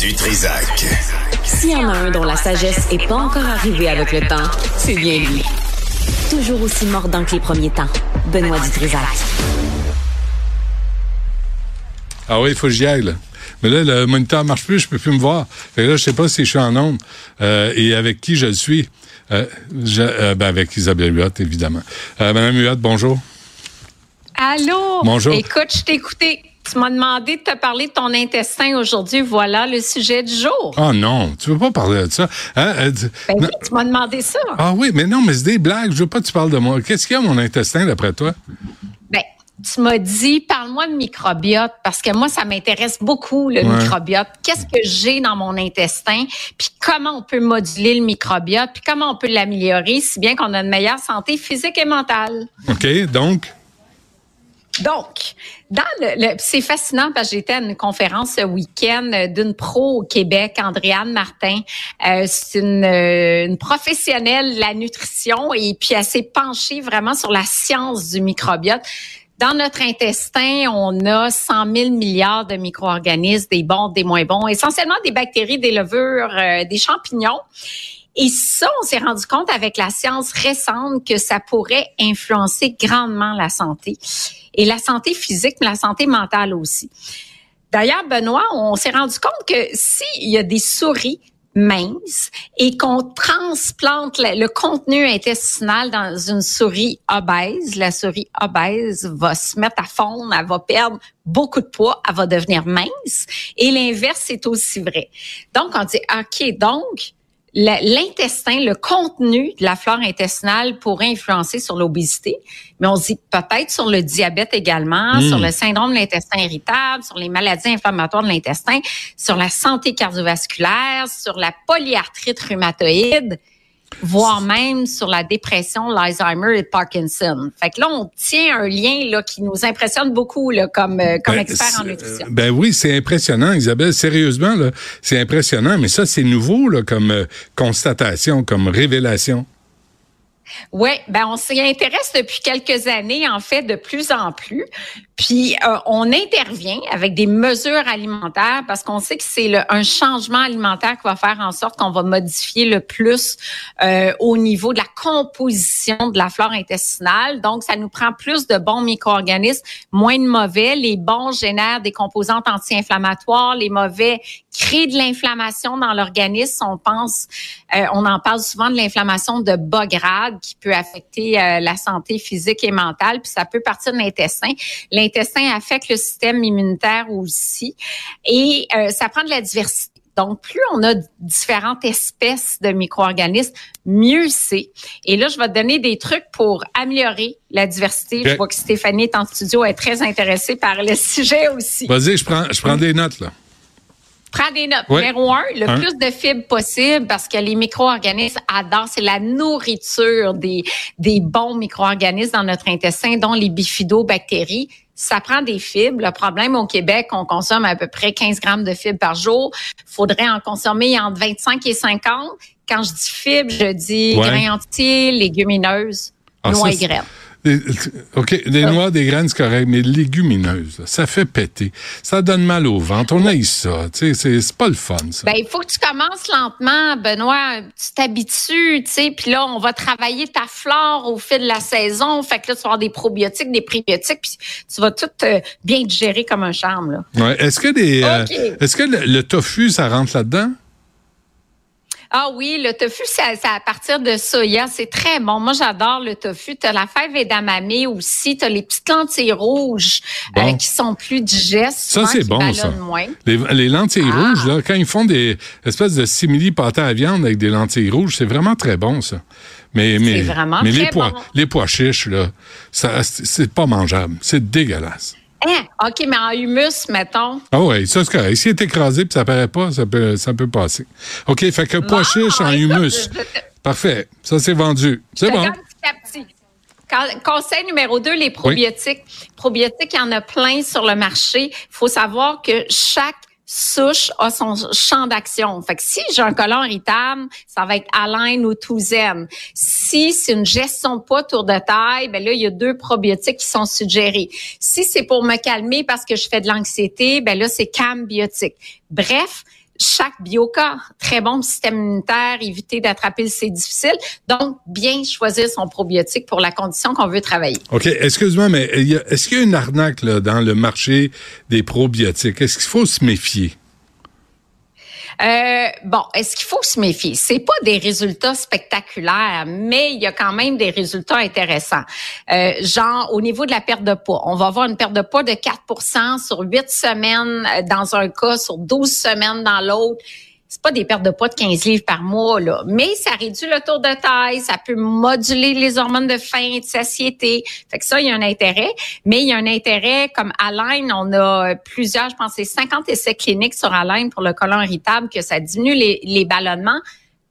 Du Trisac. S'il y en a un dont la sagesse est pas encore arrivée avec le temps, c'est bien lui. Toujours aussi mordant que les premiers temps. Benoît Dutrisac. Ah oui, il faut que j'y aille, là. Mais là, le moniteur marche plus, je peux plus me voir. Fait que là, je sais pas si je suis en onde euh, et avec qui je suis? Euh, je, euh, ben avec Isabelle Huot, évidemment. Euh, Madame Huot, bonjour. Allô? Bonjour. Écoute, je t'ai écouté. Tu m'as demandé de te parler de ton intestin aujourd'hui. Voilà le sujet du jour. Ah non, tu veux pas parler de ça. Hein? Euh, tu- Ben oui, tu m'as demandé ça. Ah oui, mais non, mais c'est des blagues. Je veux pas que tu parles de moi. Qu'est-ce qu'il y a, mon intestin, d'après toi? Ben, tu m'as dit, parle-moi de microbiote, parce que moi, ça m'intéresse beaucoup, le Ouais. microbiote. Qu'est-ce que j'ai dans mon intestin, puis comment on peut moduler le microbiote, puis comment on peut l'améliorer, si bien qu'on a une meilleure santé physique et mentale? OK, donc? Donc, dans le, c'est fascinant parce que j'étais à une conférence ce week-end euh, d'une pro au Québec, Andréane Martin. Euh, c'est une, euh, une professionnelle de la nutrition et puis elle s'est penchée vraiment sur la science du microbiote. Dans notre intestin, on a 100 000 milliards de micro-organismes, des bons, des moins bons, essentiellement des bactéries, des levures, des champignons. Et ça, on s'est rendu compte avec la science récente que ça pourrait influencer grandement la santé. Et la santé physique, mais la santé mentale aussi. D'ailleurs, Benoît, on s'est rendu compte que s'il y a des souris minces et qu'on transplante le, contenu intestinal dans une souris obèse, la souris obèse va se mettre à fondre, elle va perdre beaucoup de poids, elle va devenir mince. Et l'inverse, c'est aussi vrai. Donc, on dit, OK, donc, l'intestin, le contenu de la flore intestinale pourrait influencer sur l'obésité, mais on dit peut-être sur le diabète également, Mm. sur le syndrome de l'intestin irritable, sur les maladies inflammatoires de l'intestin, sur la santé cardiovasculaire, sur la polyarthrite rhumatoïde, voire même sur la dépression, l'Alzheimer et Parkinson. Fait que là, on tient un lien là qui nous impressionne beaucoup là, comme, euh, comme Ben, expert en c'est- nutrition. Ben oui, c'est impressionnant, Isabelle. Sérieusement, c'est impressionnant. Mais ça, c'est nouveau là, comme euh, constatation, comme révélation. Oui, ben on s'y intéresse depuis quelques années, en fait, de plus en plus. Puis euh, on intervient avec des mesures alimentaires parce qu'on sait que c'est le- un changement alimentaire qui va faire en sorte qu'on va modifier le plus euh, au niveau de la composition de la flore intestinale. Donc, ça nous prend plus de bons micro-organismes, moins de mauvais. Les bons génèrent des composantes anti-inflammatoires, les mauvais créent de l'inflammation dans l'organisme. On pense, euh, on en parle souvent de l'inflammation de bas grade qui peut affecter euh, la santé physique et mentale, puis ça peut partir de l'intestin. L'intestin affecte le système immunitaire aussi, et euh, ça prend de la diversité. Donc, plus on a différentes espèces de micro-organismes, mieux c'est. Et là, je vais te donner des trucs pour améliorer la diversité. Je vois que Stéphanie est en studio, elle est très intéressée par le sujet aussi. Vas-y, je prends, je prends des notes, là. Prends des notes. Numéro un, le Un. plus de fibres possible parce que les micro-organismes adorent, c'est la nourriture des, des bons micro-organismes dans notre intestin, dont les bifidobactéries. Ça prend des fibres. Le problème au Québec, on consomme à peu près 15 grammes de fibres par jour. faudrait en consommer entre 25 et 50. Quand je dis fibres, je dis Ouais. grains entiers, légumineuses, Ah, noix et graines. Des- OK, des noix, des graines, c'est correct, mais légumineuses, là, ça fait péter. Ça donne mal au ventre. On aille ça. Tu sais, c'est- c'est pas le fun, ça. Ben, il faut que tu commences lentement, Benoît. Tu t'habitues, tu sais. Puis là, on va travailler ta flore au fil de la saison. Fait que là, tu vas avoir des probiotiques, des prébiotiques, puis tu vas tout euh, bien digérer comme un charme, là. Ouais. Est-ce que, des, euh, est-ce que le, le tofu, ça rentre là-dedans? Ah oui, le tofu, c'est à, partir de soya. C'est très bon. Moi, j'adore le tofu. Tu as la fève edamame aussi. Tu as les petites lentilles rouges Bon. euh, qui sont plus digestes. Ça, c'est bon, ça. moins. Les, les lentilles Ah. rouges, là, quand ils font des espèces de simili pâtés à viande avec des lentilles rouges, c'est vraiment très bon, ça. Mais, mais, les pois, bon. les pois chiches, là, c'est pas mangeable. C'est dégueulasse. Hein? OK, mais en humus, mettons. Ah oui, ça, c'est correct. S'il est écrasé puis ça paraît pas, ça peut, ça peut passer. OK, fait que pois chiche en humus. je- je- Parfait. Ça, c'est vendu. C'est bon. petit à petit. Conseil numéro 2, les probiotiques. Probiotiques, il y en a plein sur le marché. Il faut savoir que chaque souche a son champ d'action. Fait que si j'ai un colon irritable, ça va être Alain ou Touzen. Si c'est une gestion de poids tour de taille, ben là, il y a deux probiotiques qui sont suggérés. Si c'est pour me calmer parce que je fais de l'anxiété, ben là, c'est Cam Biotique. Bref, chaque bioca, très bon système immunitaire, éviter d'attraper le difficile. Donc, bien choisir son probiotique pour la condition qu'on veut travailler. OK, excuse-moi, mais est-ce qu'il y a une arnaque dans le marché des probiotiques? Est-ce qu'il faut se méfier? Euh, bon, est-ce qu'il faut se méfier? C'est pas des résultats spectaculaires, mais il y a quand même des résultats intéressants. Euh, genre, au niveau de la perte de poids, on va avoir une perte de poids de 4% sur 8 semaines euh, dans un cas, sur 12 semaines dans l'autre. C'est pas des pertes de poids de 15 livres par mois, là. Mais ça réduit le tour de taille, ça peut moduler les hormones de faim et de satiété. Fait que ça, il y a un intérêt. Mais il y a un intérêt, comme Align, on a plusieurs, je pense, c'est 50 essais cliniques sur Align pour le colon irritable, que ça diminue les, les ballonnements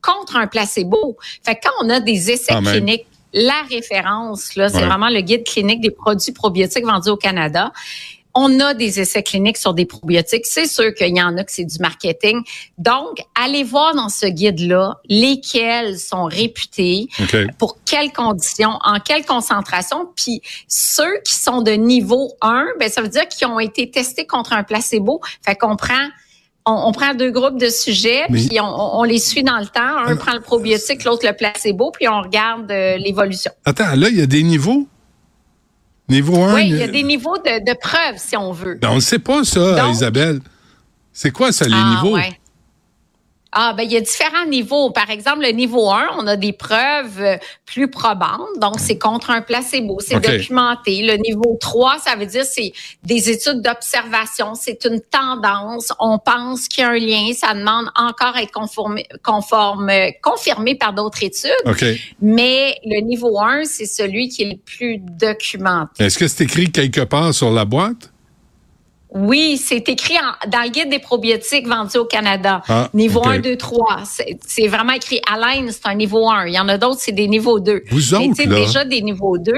contre un placebo. Fait que quand on a des essais cliniques, la référence, là, c'est Ouais. vraiment le guide clinique des produits probiotiques vendus au Canada. On a des essais cliniques sur des probiotiques. C'est sûr qu'il y en a que c'est du marketing. Donc, allez voir dans ce guide-là lesquels sont réputés, OK. pour quelles conditions, en quelle concentration. Puis ceux qui sont de niveau 1, ben ça veut dire qu'ils ont été testés contre un placebo. Fait qu'on prend on, on prend deux groupes de sujets, Mais- puis on, on les suit dans le temps. Un prend le probiotique, l'autre le placebo, puis on regarde euh, l'évolution. Attends, là, il y a des niveaux? Niveau 1? Oui, il y a des niveaux de, de preuves, si on veut. Ben, on ne sait pas ça, Donc- Isabelle. C'est quoi ça, les Ah, niveaux? ouais. Ah, ben, il y a différents niveaux. Par exemple, le niveau 1, on a des preuves euh, plus probantes. Donc, c'est contre un placebo. C'est documenté. Le niveau 3, ça veut dire c'est des études d'observation. C'est une tendance. On pense qu'il y a un lien. Ça demande encore à être conformé, conforme, euh, confirmé par d'autres études. OK. Mais le niveau 1, c'est celui qui est le plus documenté. Est-ce que c'est écrit quelque part sur la boîte? Oui, c'est écrit en- dans le guide des probiotiques vendus au Canada. Ah, niveau OK. 1, 2, 3. C'est vraiment écrit Alain, c'est un niveau 1. Il y en a d'autres, c'est des niveaux 2. Vous Mais autres, là- déjà des niveaux 2,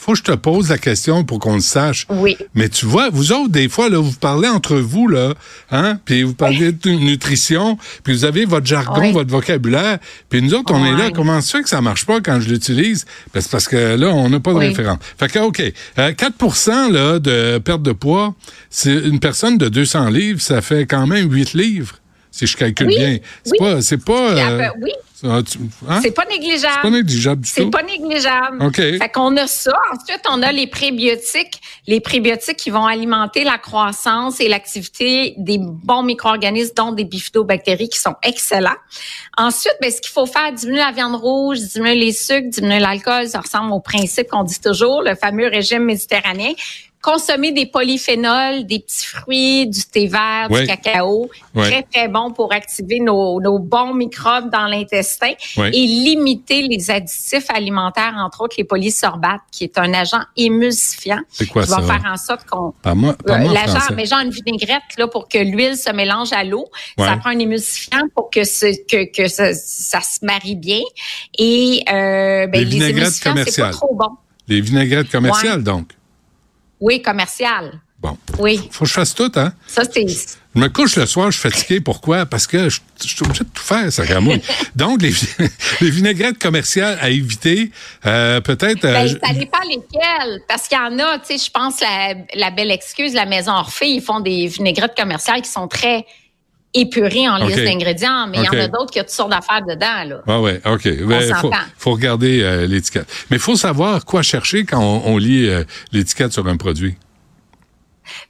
Faut que je te pose la question pour qu'on le sache. oui. Mais tu vois, vous autres, des fois, là, vous parlez entre vous, là, hein, puis vous parlez de nutrition, puis vous avez votre jargon, votre vocabulaire, puis nous autres, on est là. Comment ça fait que ça marche pas quand je l'utilise? Ben, c'est parce que là, on n'a pas de Oui. référence. Fait que, OK, euh, 4% là, de perte de poids, c'est une personne de 200 livres, ça fait quand même 8 livres, si je calcule bien. C'est pas, c'est pas, Puis euh, après, oui, hein? c'est pas négligeable. C'est pas négligeable du C'est tout? pas négligeable. OK. Fait qu'on a ça. Ensuite, on a les prébiotiques. Les prébiotiques qui vont alimenter la croissance et l'activité des bons micro-organismes, dont des bifidobactéries qui sont excellents. Ensuite, ben, ce qu'il faut faire, diminuer la viande rouge, diminuer les sucres, diminuer l'alcool. Ça ressemble au principe qu'on dit toujours, le fameux régime méditerranéen. Consommer des polyphénols, des petits fruits, du thé vert, Oui. du cacao. Oui. Très, très bon pour activer nos, nos bons microbes dans l'intestin Oui. et limiter les additifs alimentaires, entre autres les polysorbates, qui est un agent émulsifiant C'est quoi qui ça? va faire en sorte qu'on euh, l'agent, mais genre une vinaigrette là pour que l'huile se mélange à l'eau. Ça prend un émulsifiant pour que ce, que, que ça, ça se marie bien. Et euh, ben, Les les, vinaigrettes émulsifiants, c'est pas trop bon. Les vinaigrettes commerciales, donc? Oui, commercial. Bon. Oui, Faut que je fasse tout, hein? ça c'est. Je me couche le soir, je suis fatigué. Pourquoi? Parce que je, je suis obligé de tout faire, ça gramouille. Donc, les, les vinaigrettes commerciales à éviter, euh, peut-être... euh, Ben, ça dépend lesquels. Parce qu'il y en a, tu sais, je pense la, la belle excuse, la maison Orphée, ils font des vinaigrettes commerciales qui sont très épurées en OK. liste d'ingrédients, mais il y en a d'autres qui ont toutes sortes d'affaires dedans, là. Ah ouais, OK. Ben, faut, regarder euh, l'étiquette. Mais il faut savoir quoi chercher quand on, on lit euh, l'étiquette sur un produit.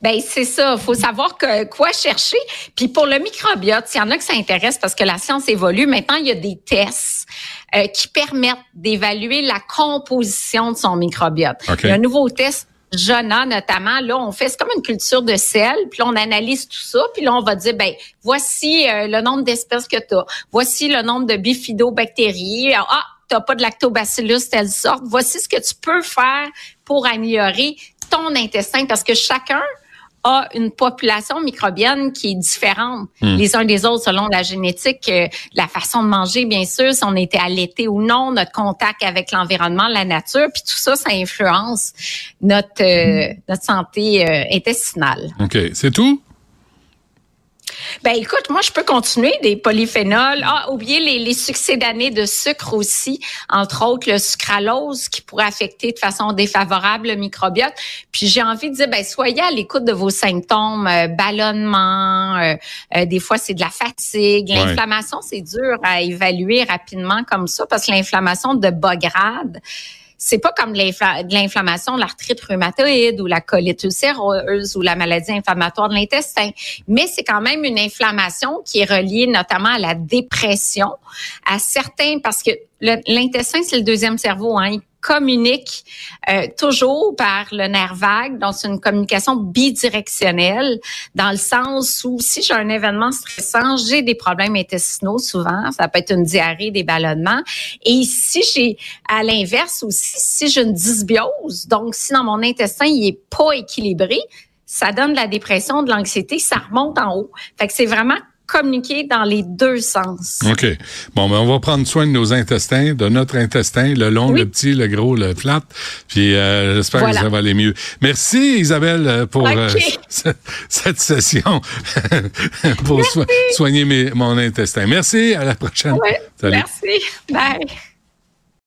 Ben c'est ça, faut savoir que, quoi chercher. Puis pour le microbiote, s'il y en a que ça intéresse parce que la science évolue, maintenant il y a des tests euh, qui permettent d'évaluer la composition de son microbiote. Il y a un nouveau test Jona notamment, là, on fait, c'est comme une culture de sel, puis là, on analyse tout ça, puis là, on va dire, ben, voici euh, le nombre d'espèces que tu as, voici le nombre de bifidobactéries, ah, t'as pas de lactobacillus telle sorte, voici ce que tu peux faire pour améliorer ton intestin parce que chacun a une population microbienne qui est différente Hmm. les uns des autres selon la génétique, euh, la façon de manger, bien sûr, si on était allaité ou non, notre contact avec l'environnement, la nature, puis tout ça, ça influence notre euh, notre santé euh, intestinale. OK. C'est tout? Ben écoute, moi je peux continuer des polyphénols. Ah, oubliez les, les succédanés de sucre aussi, entre autres le sucralose qui pourrait affecter de façon défavorable le microbiote. Puis j'ai envie de dire, ben soyez à l'écoute de vos symptômes, euh, ballonnement, euh, euh, des fois c'est de la fatigue, Ouais. l'inflammation c'est dur à évaluer rapidement comme ça parce que l'inflammation de bas grade c'est pas comme l'inflammation l'arthrite rhumatoïde ou la colite ulcéreuse ou la maladie inflammatoire de l'intestin, mais c'est quand même une inflammation qui est reliée notamment à la dépression, à certains parce que l'intestin c'est le deuxième cerveau, hein, communique euh, toujours par le nerf vague, donc c'est une communication bidirectionnelle dans le sens où si j'ai un événement stressant, j'ai des problèmes intestinaux souvent, ça peut être une diarrhée, des ballonnements, et si j'ai à l'inverse aussi, si j'ai une dysbiose, donc si dans mon intestin il est pas équilibré, ça donne de la dépression, de l'anxiété, ça remonte en haut. Fait que c'est vraiment communiquer dans les deux sens. OK. Bon, ben, on va prendre soin de nos intestins, de notre intestin, le long, Oui. le petit, le gros, le flat. Puis euh, j'espère Voilà. que ça va aller mieux. Merci Isabelle euh, pour euh, ce- cette session pour so- soigner mes- mon intestin. Merci, à la prochaine. Ouais, Salut. merci. Bye.